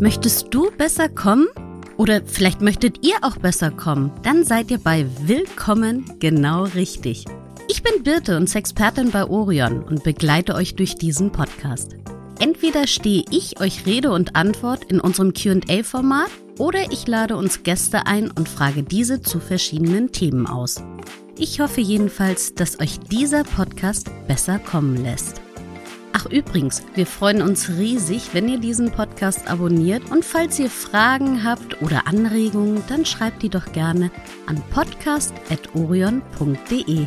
Möchtest du besser kommen? Oder vielleicht möchtet ihr auch besser kommen? Dann seid ihr bei Willkommen genau richtig. Ich bin Birte und Sexpertin bei Orion und begleite euch durch diesen Podcast. Entweder stehe ich euch Rede und Antwort in unserem QA-Format oder ich lade uns Gäste ein und frage diese zu verschiedenen Themen aus. Ich hoffe jedenfalls, dass euch dieser Podcast besser kommen lässt. Ach übrigens, wir freuen uns riesig, wenn ihr diesen Podcast abonniert und falls ihr Fragen habt oder Anregungen, dann schreibt die doch gerne an podcast.orion.de.